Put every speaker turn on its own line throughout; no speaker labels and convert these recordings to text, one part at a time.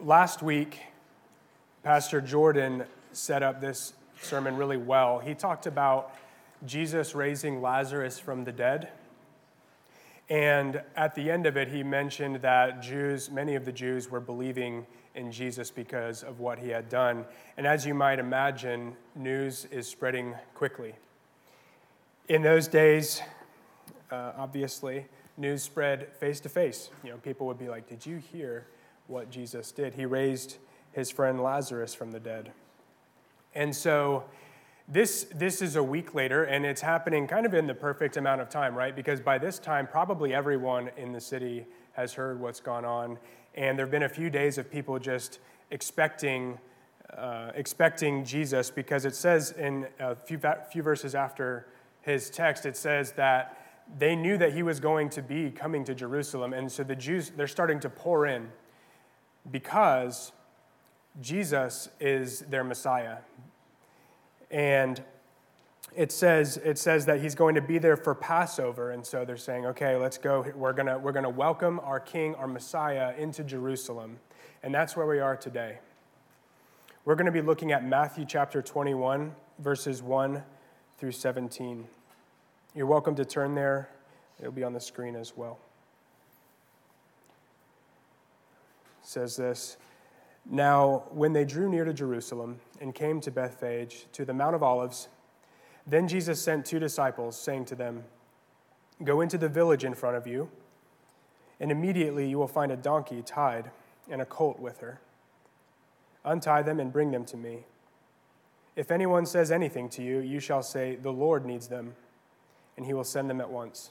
Last week, Pastor Jordan set up this sermon really well. He talked about Jesus raising Lazarus from the dead. And at the end of it, he mentioned that Jews, many of the Jews, were believing in Jesus because of what he had done. And as you might imagine, news is spreading quickly. In those days, uh, obviously, news spread face to face. You know, people would be like, "Did you hear what Jesus did? He raised his friend Lazarus from the dead." And so this, this is a week later, and it's happening kind of in the perfect amount of time, right? Because by this time, probably everyone in the city has heard what's gone on. And there have been a few days of people just expecting, uh, expecting Jesus, because it says in a few, few verses after his text, it says that they knew that he was going to be coming to Jerusalem. And so the Jews, they're starting to pour in because Jesus is their Messiah. And it says, it says that he's going to be there for Passover. And so they're saying, okay, let's go. We're going we're going to welcome our king, our Messiah, into Jerusalem. And that's where we are today. We're going to be looking at Matthew chapter 21, verses 1 through 17. You're welcome to turn there, it'll be on the screen as well. It says this. Now, when they drew near to Jerusalem and came to Bethphage, to the Mount of Olives, then Jesus sent two disciples, saying to them, Go into the village in front of you, and immediately you will find a donkey tied and a colt with her. Untie them and bring them to me. If anyone says anything to you, you shall say, The Lord needs them, and he will send them at once.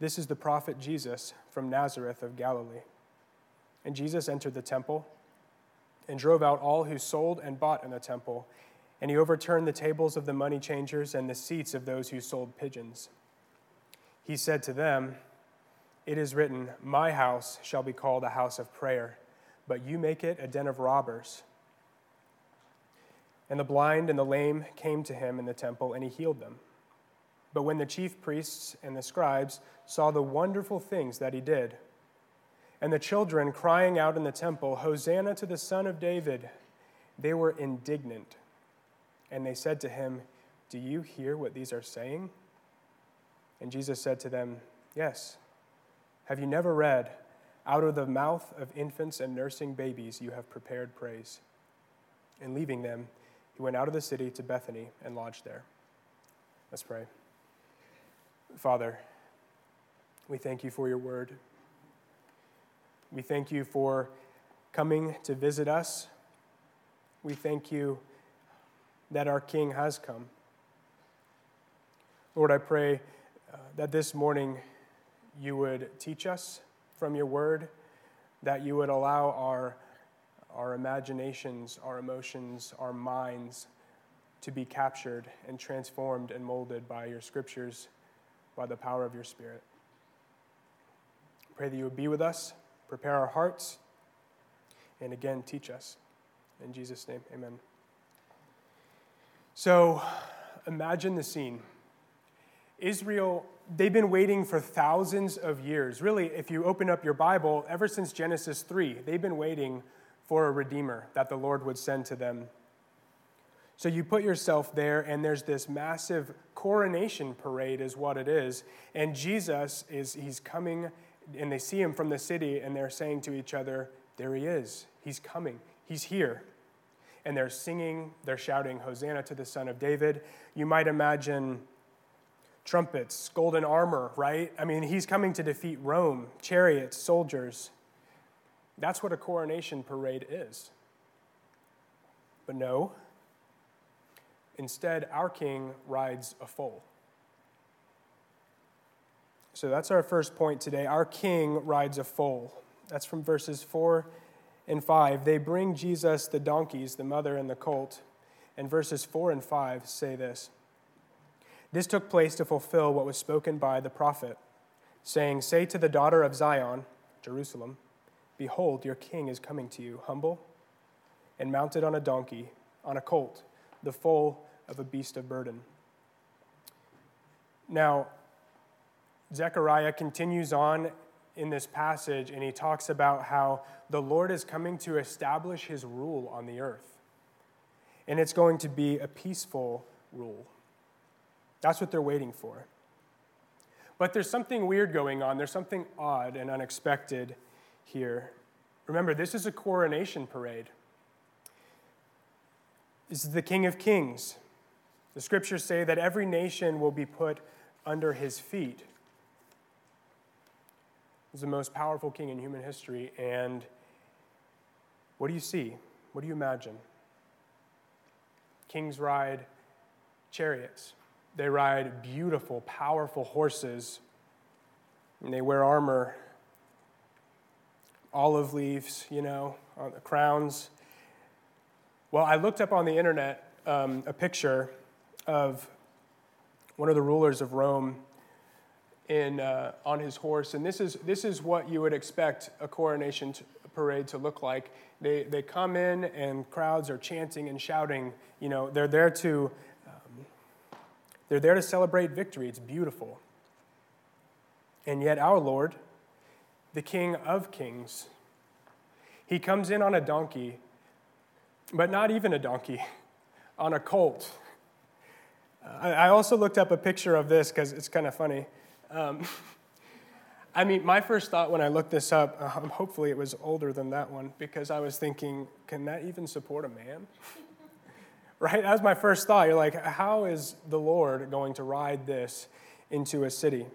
This is the prophet Jesus from Nazareth of Galilee. And Jesus entered the temple and drove out all who sold and bought in the temple. And he overturned the tables of the money changers and the seats of those who sold pigeons. He said to them, It is written, My house shall be called a house of prayer, but you make it a den of robbers. And the blind and the lame came to him in the temple, and he healed them. But when the chief priests and the scribes saw the wonderful things that he did, and the children crying out in the temple, Hosanna to the Son of David, they were indignant. And they said to him, Do you hear what these are saying? And Jesus said to them, Yes. Have you never read, Out of the mouth of infants and nursing babies you have prepared praise? And leaving them, he went out of the city to Bethany and lodged there. Let's pray. Father, we thank you for your word. We thank you for coming to visit us. We thank you that our King has come. Lord, I pray uh, that this morning you would teach us from your word, that you would allow our, our imaginations, our emotions, our minds to be captured and transformed and molded by your scriptures, by the power of your Spirit. Pray that you would be with us prepare our hearts, and again, teach us. In Jesus' name, amen. So imagine the scene. Israel, they've been waiting for thousands of years. Really, if you open up your Bible, ever since Genesis 3, they've been waiting for a Redeemer that the Lord would send to them. So you put yourself there, and there's this massive coronation parade, is what it is. And Jesus is, he's coming and they see him from the city and they're saying to each other, There he is. He's coming. He's here. and they're singing, they're shouting, Hosanna to the Son of David. You might imagine trumpets, golden armor, right? I mean, he's coming to defeat Rome, chariots, soldiers. That's what a coronation parade is. But no, instead, our king rides a foal. So that's our first point today. Our king rides a foal. That's from verses 4 and 5. They bring Jesus the donkeys, the mother and the colt. And verses 4 and 5 say this This took place to fulfill what was spoken by the prophet, saying, Say to the daughter of Zion, Jerusalem, Behold, your king is coming to you, humble and mounted on a donkey, on a colt, the foal of a beast of burden. Now, Zechariah continues on in this passage and he talks about how the Lord is coming to establish his rule on the earth. And it's going to be a peaceful rule. That's what they're waiting for. But there's something weird going on. There's something odd and unexpected here. Remember, this is a coronation parade. This is the King of Kings. The scriptures say that every nation will be put under his feet. He's the most powerful king in human history. And what do you see? What do you imagine? Kings ride chariots, they ride beautiful, powerful horses, and they wear armor, olive leaves, you know, on the crowns. Well, I looked up on the internet um, a picture of one of the rulers of Rome in, uh, on his horse. And this is, this is what you would expect a coronation parade to look like. They, they come in, and crowds are chanting and shouting. You know, they're there to, um, they're there to celebrate victory. It's beautiful. And yet, our Lord, the King of Kings, he comes in on a donkey, but not even a donkey, on a colt. I also looked up a picture of this because it's kind of funny. Um, I mean, my first thought when I looked this up, um, hopefully it was older than that one, because I was thinking, can that even support a man? right? That was my first thought. You're like, how is the Lord going to ride this into a city?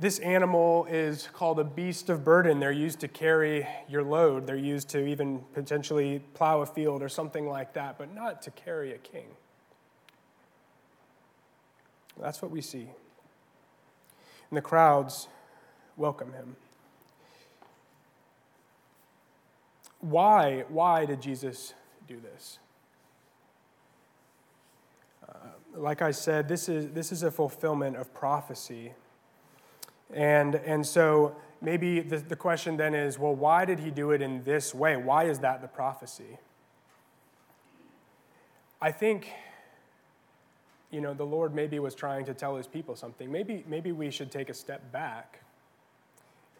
This animal is called a beast of burden. They're used to carry your load. They're used to even potentially plow a field or something like that, but not to carry a king. That's what we see. And the crowds welcome him. Why, why did Jesus do this? Uh, like I said, this is, this is a fulfillment of prophecy. And, and so maybe the, the question then is well, why did he do it in this way? Why is that the prophecy? I think you know, the Lord maybe was trying to tell his people something. Maybe, maybe we should take a step back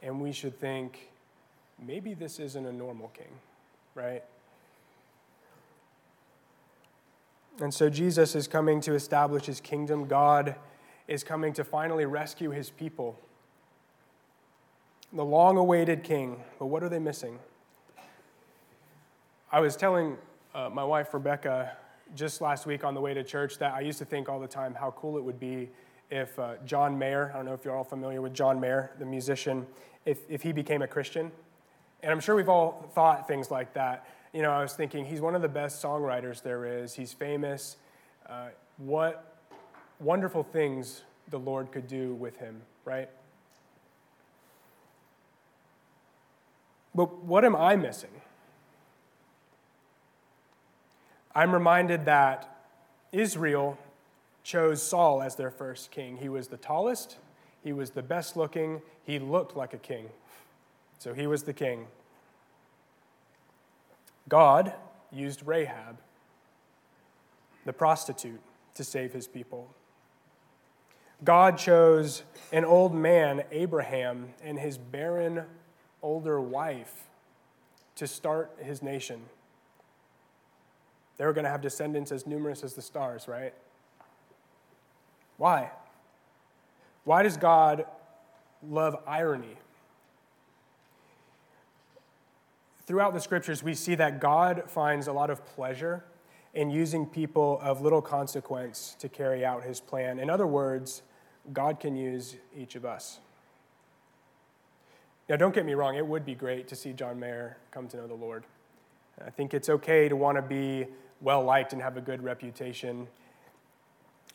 and we should think, maybe this isn't a normal king, right? And so Jesus is coming to establish his kingdom. God is coming to finally rescue his people. The long awaited king. But what are they missing? I was telling uh, my wife, Rebecca, just last week on the way to church that I used to think all the time how cool it would be if uh, John Mayer, I don't know if you're all familiar with John Mayer, the musician, if, if he became a Christian. And I'm sure we've all thought things like that. You know, I was thinking he's one of the best songwriters there is, he's famous. Uh, what wonderful things the Lord could do with him, right? But what am I missing? I'm reminded that Israel chose Saul as their first king. He was the tallest, he was the best looking, he looked like a king. So he was the king. God used Rahab, the prostitute, to save his people. God chose an old man, Abraham, and his barren older wife to start his nation. They were going to have descendants as numerous as the stars, right? Why? Why does God love irony? throughout the scriptures, we see that God finds a lot of pleasure in using people of little consequence to carry out his plan. In other words, God can use each of us. Now, don't get me wrong, it would be great to see John Mayer come to know the Lord. I think it's okay to want to be well liked and have a good reputation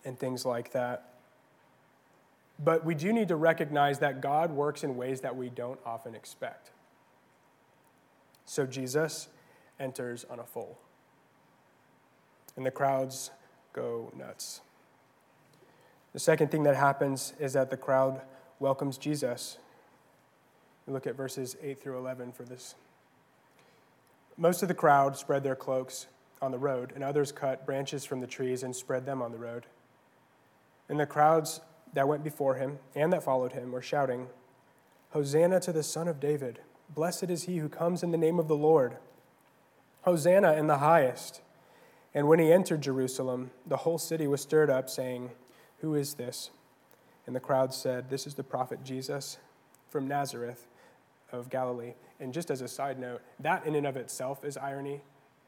and things like that. But we do need to recognize that God works in ways that we don't often expect. So Jesus enters on a foal, and the crowds go nuts. The second thing that happens is that the crowd welcomes Jesus. We look at verses 8 through 11 for this. Most of the crowd spread their cloaks on the road, and others cut branches from the trees and spread them on the road. And the crowds that went before him and that followed him were shouting, Hosanna to the Son of David! Blessed is he who comes in the name of the Lord! Hosanna in the highest! And when he entered Jerusalem, the whole city was stirred up, saying, Who is this? And the crowd said, This is the prophet Jesus from Nazareth of Galilee. And just as a side note, that in and of itself is irony.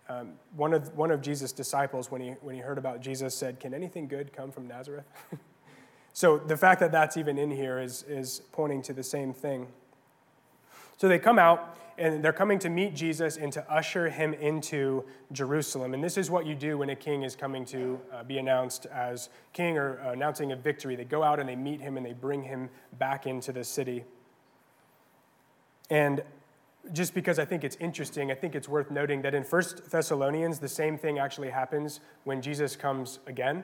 Um, one, of, one of Jesus' disciples, when he, when he heard about Jesus, said, Can anything good come from Nazareth? so the fact that that's even in here is, is pointing to the same thing. So they come out and they're coming to meet Jesus and to usher him into Jerusalem. And this is what you do when a king is coming to uh, be announced as king or announcing a victory. They go out and they meet him and they bring him back into the city. And just because I think it's interesting, I think it's worth noting that in 1 Thessalonians, the same thing actually happens when Jesus comes again.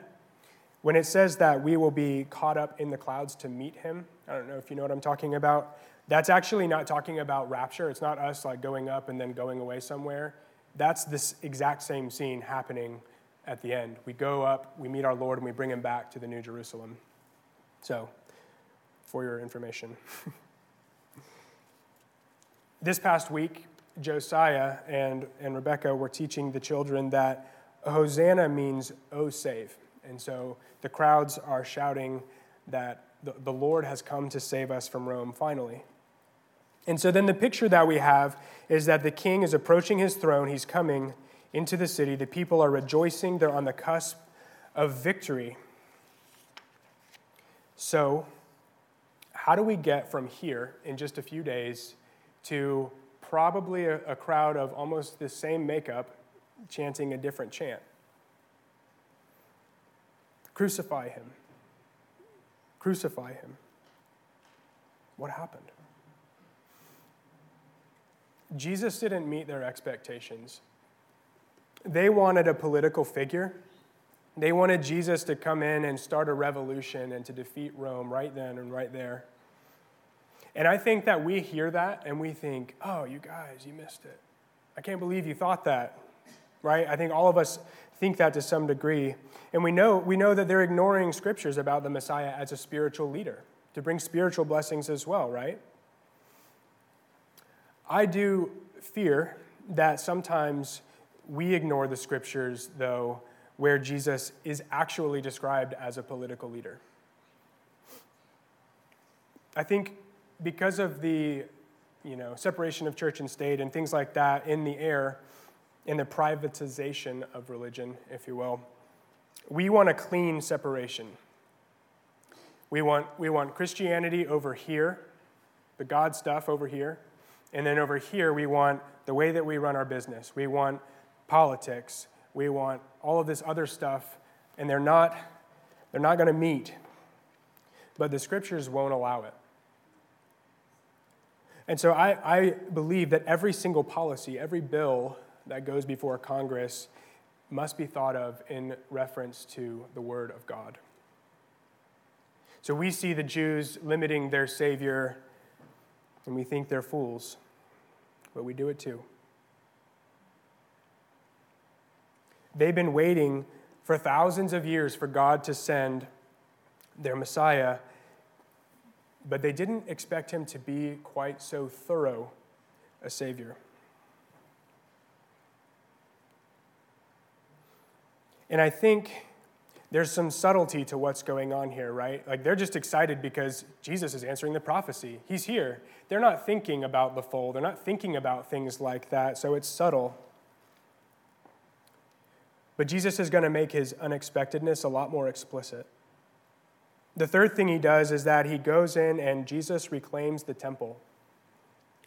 When it says that we will be caught up in the clouds to meet him, I don't know if you know what I'm talking about. That's actually not talking about rapture. It's not us like going up and then going away somewhere. That's this exact same scene happening at the end. We go up, we meet our Lord, and we bring him back to the New Jerusalem. So, for your information. this past week, Josiah and, and Rebecca were teaching the children that Hosanna means, oh, save. And so the crowds are shouting that the, the Lord has come to save us from Rome finally. And so then the picture that we have is that the king is approaching his throne, he's coming into the city, the people are rejoicing, they're on the cusp of victory. So, how do we get from here in just a few days to probably a, a crowd of almost the same makeup chanting a different chant? Crucify him. Crucify him. What happened? Jesus didn't meet their expectations. They wanted a political figure. They wanted Jesus to come in and start a revolution and to defeat Rome right then and right there. And I think that we hear that and we think, oh, you guys, you missed it. I can't believe you thought that, right? I think all of us think that to some degree. And we know, we know that they're ignoring scriptures about the Messiah as a spiritual leader to bring spiritual blessings as well, right? I do fear that sometimes we ignore the scriptures, though, where Jesus is actually described as a political leader. I think because of the you know, separation of church and state and things like that in the air, in the privatization of religion, if you will, we want a clean separation. We want, we want Christianity over here, the God stuff over here, and then over here, we want the way that we run our business. We want politics. We want all of this other stuff, and they're not, they're not going to meet. But the scriptures won't allow it. And so I, I believe that every single policy, every bill that goes before Congress must be thought of in reference to the Word of God. So we see the Jews limiting their Savior and we think they're fools, but we do it too. They've been waiting for thousands of years for God to send their Messiah, but they didn't expect him to be quite so thorough a Savior. And I think there's some subtlety to what's going on here, right? Like they're just excited because Jesus is answering the prophecy. He's here. They're not thinking about the fold, they're not thinking about things like that, so it's subtle. But Jesus is going to make his unexpectedness a lot more explicit. The third thing he does is that he goes in and Jesus reclaims the temple.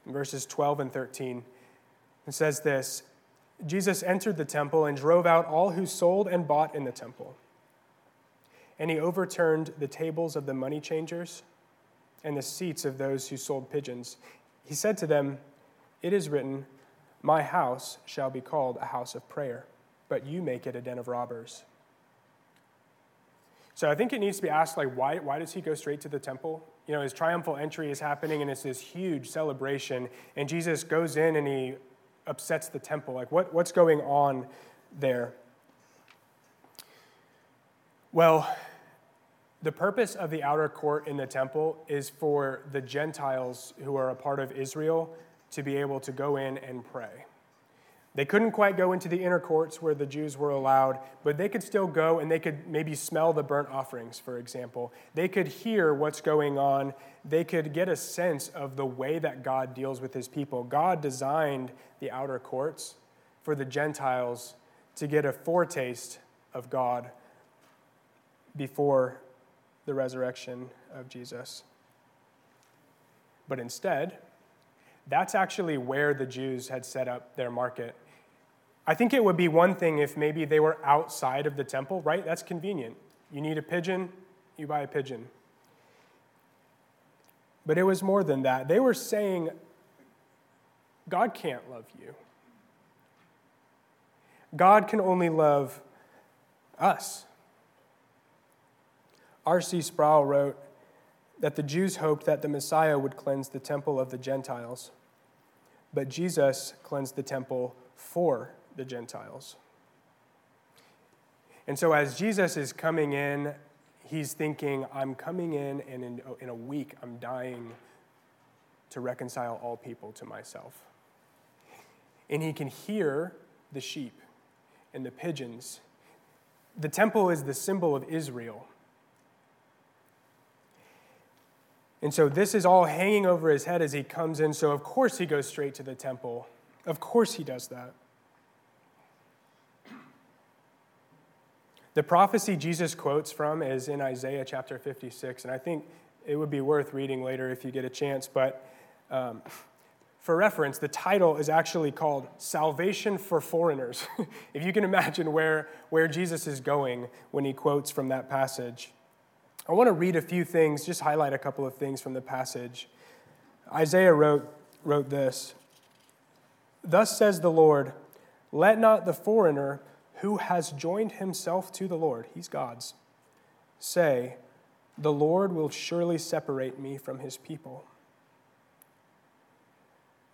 In verses 12 and 13, it says this Jesus entered the temple and drove out all who sold and bought in the temple. And he overturned the tables of the money changers and the seats of those who sold pigeons. He said to them, It is written, My house shall be called a house of prayer, but you make it a den of robbers. So I think it needs to be asked, like, why, why does he go straight to the temple? You know, his triumphal entry is happening and it's this huge celebration, and Jesus goes in and he upsets the temple. Like, what, what's going on there? Well, the purpose of the outer court in the temple is for the Gentiles who are a part of Israel to be able to go in and pray. They couldn't quite go into the inner courts where the Jews were allowed, but they could still go and they could maybe smell the burnt offerings, for example. They could hear what's going on. They could get a sense of the way that God deals with his people. God designed the outer courts for the Gentiles to get a foretaste of God before the resurrection of Jesus. But instead, that's actually where the Jews had set up their market. I think it would be one thing if maybe they were outside of the temple, right? That's convenient. You need a pigeon, you buy a pigeon. But it was more than that. They were saying, God can't love you. God can only love us. R.C. Sproul wrote that the Jews hoped that the Messiah would cleanse the temple of the Gentiles but Jesus cleansed the temple for the Gentiles. And so, as Jesus is coming in, he's thinking, I'm coming in, and in, in a week, I'm dying to reconcile all people to myself. And he can hear the sheep and the pigeons. The temple is the symbol of Israel. And so this is all hanging over his head as he comes in. So, of course, he goes straight to the temple. Of course, he does that. The prophecy Jesus quotes from is in Isaiah chapter 56, and I think it would be worth reading later if you get a chance. But um, for reference, the title is actually called Salvation for Foreigners. if you can imagine where, where Jesus is going when he quotes from that passage. I want to read a few things, just highlight a couple of things from the passage. Isaiah wrote, wrote this Thus says the Lord, let not the foreigner who has joined himself to the Lord, he's God's, say, The Lord will surely separate me from his people.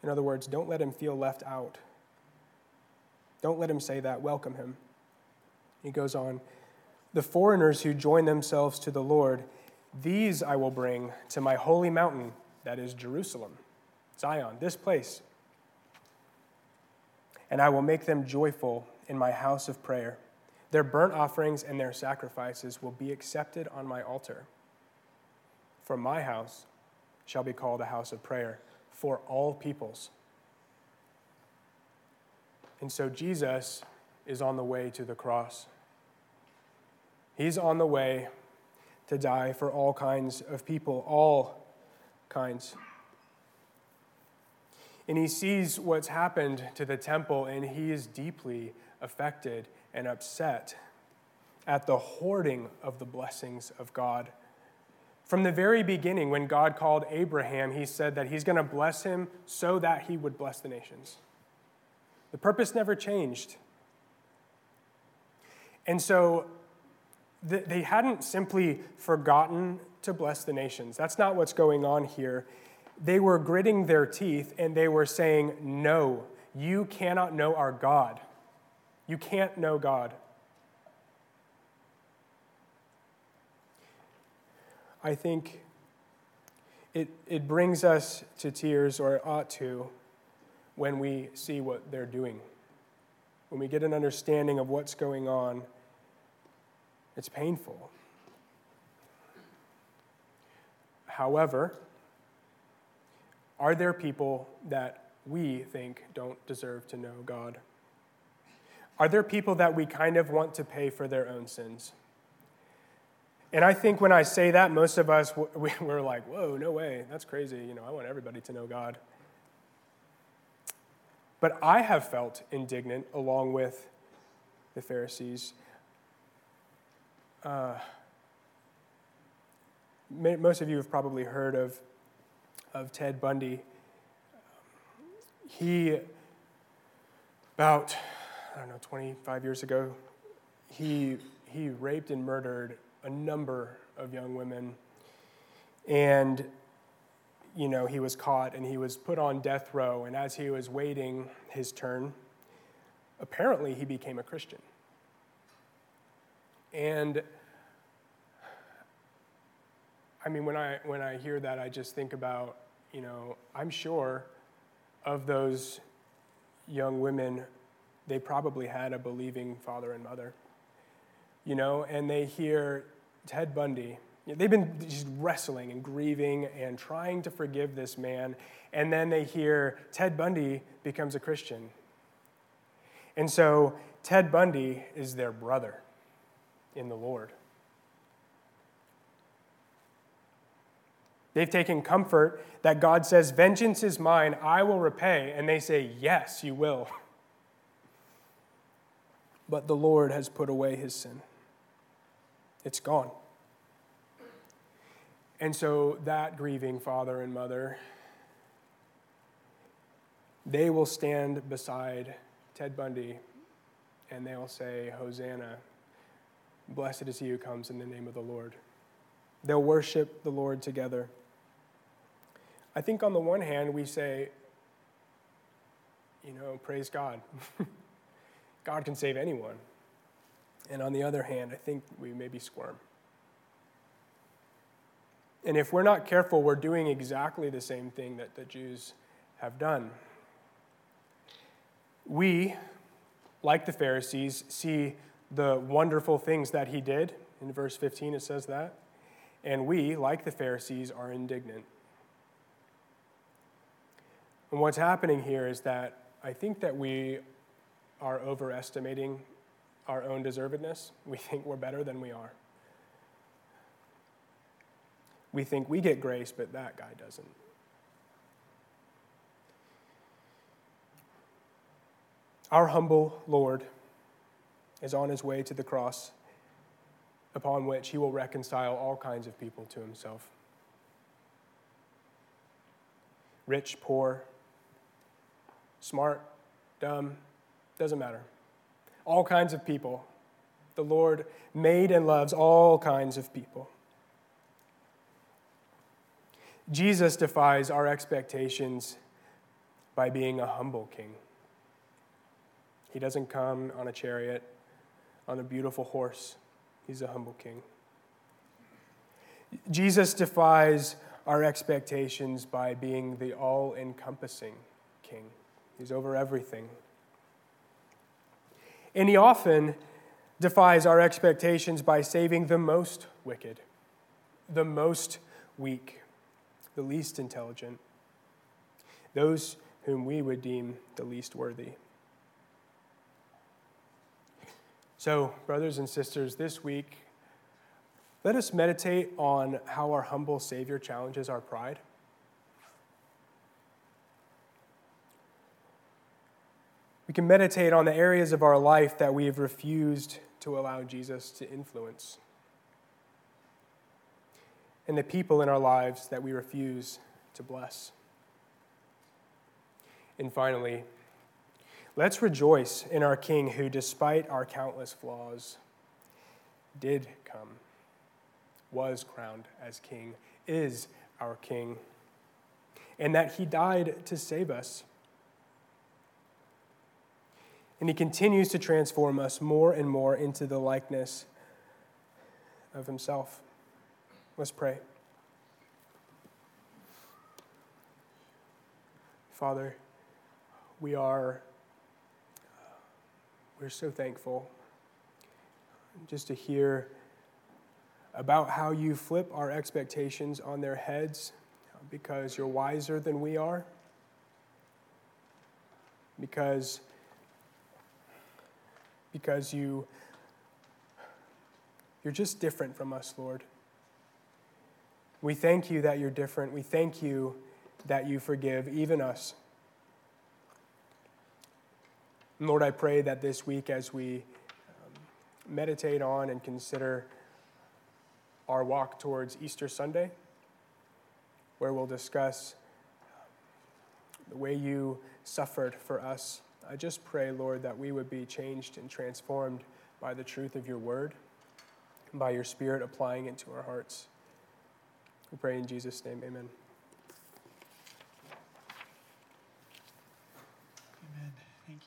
In other words, don't let him feel left out. Don't let him say that. Welcome him. He goes on, the foreigners who join themselves to the Lord, these I will bring to my holy mountain, that is Jerusalem, Zion, this place. And I will make them joyful in my house of prayer. Their burnt offerings and their sacrifices will be accepted on my altar. For my house shall be called a house of prayer for all peoples. And so Jesus is on the way to the cross. He's on the way to die for all kinds of people, all kinds. And he sees what's happened to the temple, and he is deeply affected and upset at the hoarding of the blessings of God. From the very beginning, when God called Abraham, he said that he's going to bless him so that he would bless the nations. The purpose never changed. And so they hadn't simply forgotten to bless the nations. That's not what's going on here. They were gritting their teeth and they were saying, No, you cannot know our God. You can't know God. I think it, it brings us to tears, or it ought to, when we see what they're doing, when we get an understanding of what's going on It's painful. However, are there people that we think don't deserve to know God? Are there people that we kind of want to pay for their own sins? And I think when I say that, most of us, we're like, whoa, no way, that's crazy. You know, I want everybody to know God. But I have felt indignant along with the Pharisees. Uh, most of you have probably heard of, of Ted Bundy. He, about, I don't know, 25 years ago, he, he raped and murdered a number of young women. And, you know, he was caught and he was put on death row. And as he was waiting his turn, apparently he became a Christian. And I mean, when I, when I hear that, I just think about, you know, I'm sure of those young women, they probably had a believing father and mother, you know, and they hear Ted Bundy. They've been just wrestling and grieving and trying to forgive this man, and then they hear Ted Bundy becomes a Christian. And so Ted Bundy is their brother in the Lord. They've taken comfort that God says, Vengeance is mine, I will repay. And they say, Yes, you will. But the Lord has put away his sin, it's gone. And so that grieving father and mother, they will stand beside Ted Bundy and they'll say, Hosanna, blessed is he who comes in the name of the Lord. They'll worship the Lord together. I think on the one hand, we say, you know, praise God. God can save anyone. And on the other hand, I think we maybe squirm. And if we're not careful, we're doing exactly the same thing that the Jews have done. We, like the Pharisees, see the wonderful things that he did. In verse 15, it says that. And we, like the Pharisees, are indignant. And what's happening here is that I think that we are overestimating our own deservedness. We think we're better than we are. We think we get grace, but that guy doesn't. Our humble Lord is on his way to the cross, upon which he will reconcile all kinds of people to himself rich, poor, smart, dumb, doesn't matter. All kinds of people. The Lord made and loves all kinds of people. Jesus defies our expectations by being a humble king. He doesn't come on a chariot, on a beautiful horse. He's a humble king. Jesus defies our expectations by being the all encompassing king. He's over everything. And he often defies our expectations by saving the most wicked, the most weak, the least intelligent, those whom we would deem the least worthy. So, brothers and sisters, this week, let us meditate on how our humble Savior challenges our pride. We can meditate on the areas of our life that we have refused to allow Jesus to influence, and the people in our lives that we refuse to bless. And finally, let's rejoice in our King who, despite our countless flaws, did come, was crowned as King, is our King, and that he died to save us and he continues to transform us more and more into the likeness of himself. Let's pray. Father, we are we're so thankful just to hear about how you flip our expectations on their heads because you're wiser than we are, because, because you, you're just different from us, Lord. We thank you that you're different. We thank you that you forgive even us. And Lord, I pray that this week, as we um, meditate on and consider our walk towards Easter Sunday, where we'll discuss um, the way you suffered for us, I just pray, Lord, that we would be changed and transformed by the truth of your word, and by your Spirit applying it to our hearts. We pray in Jesus' name, amen.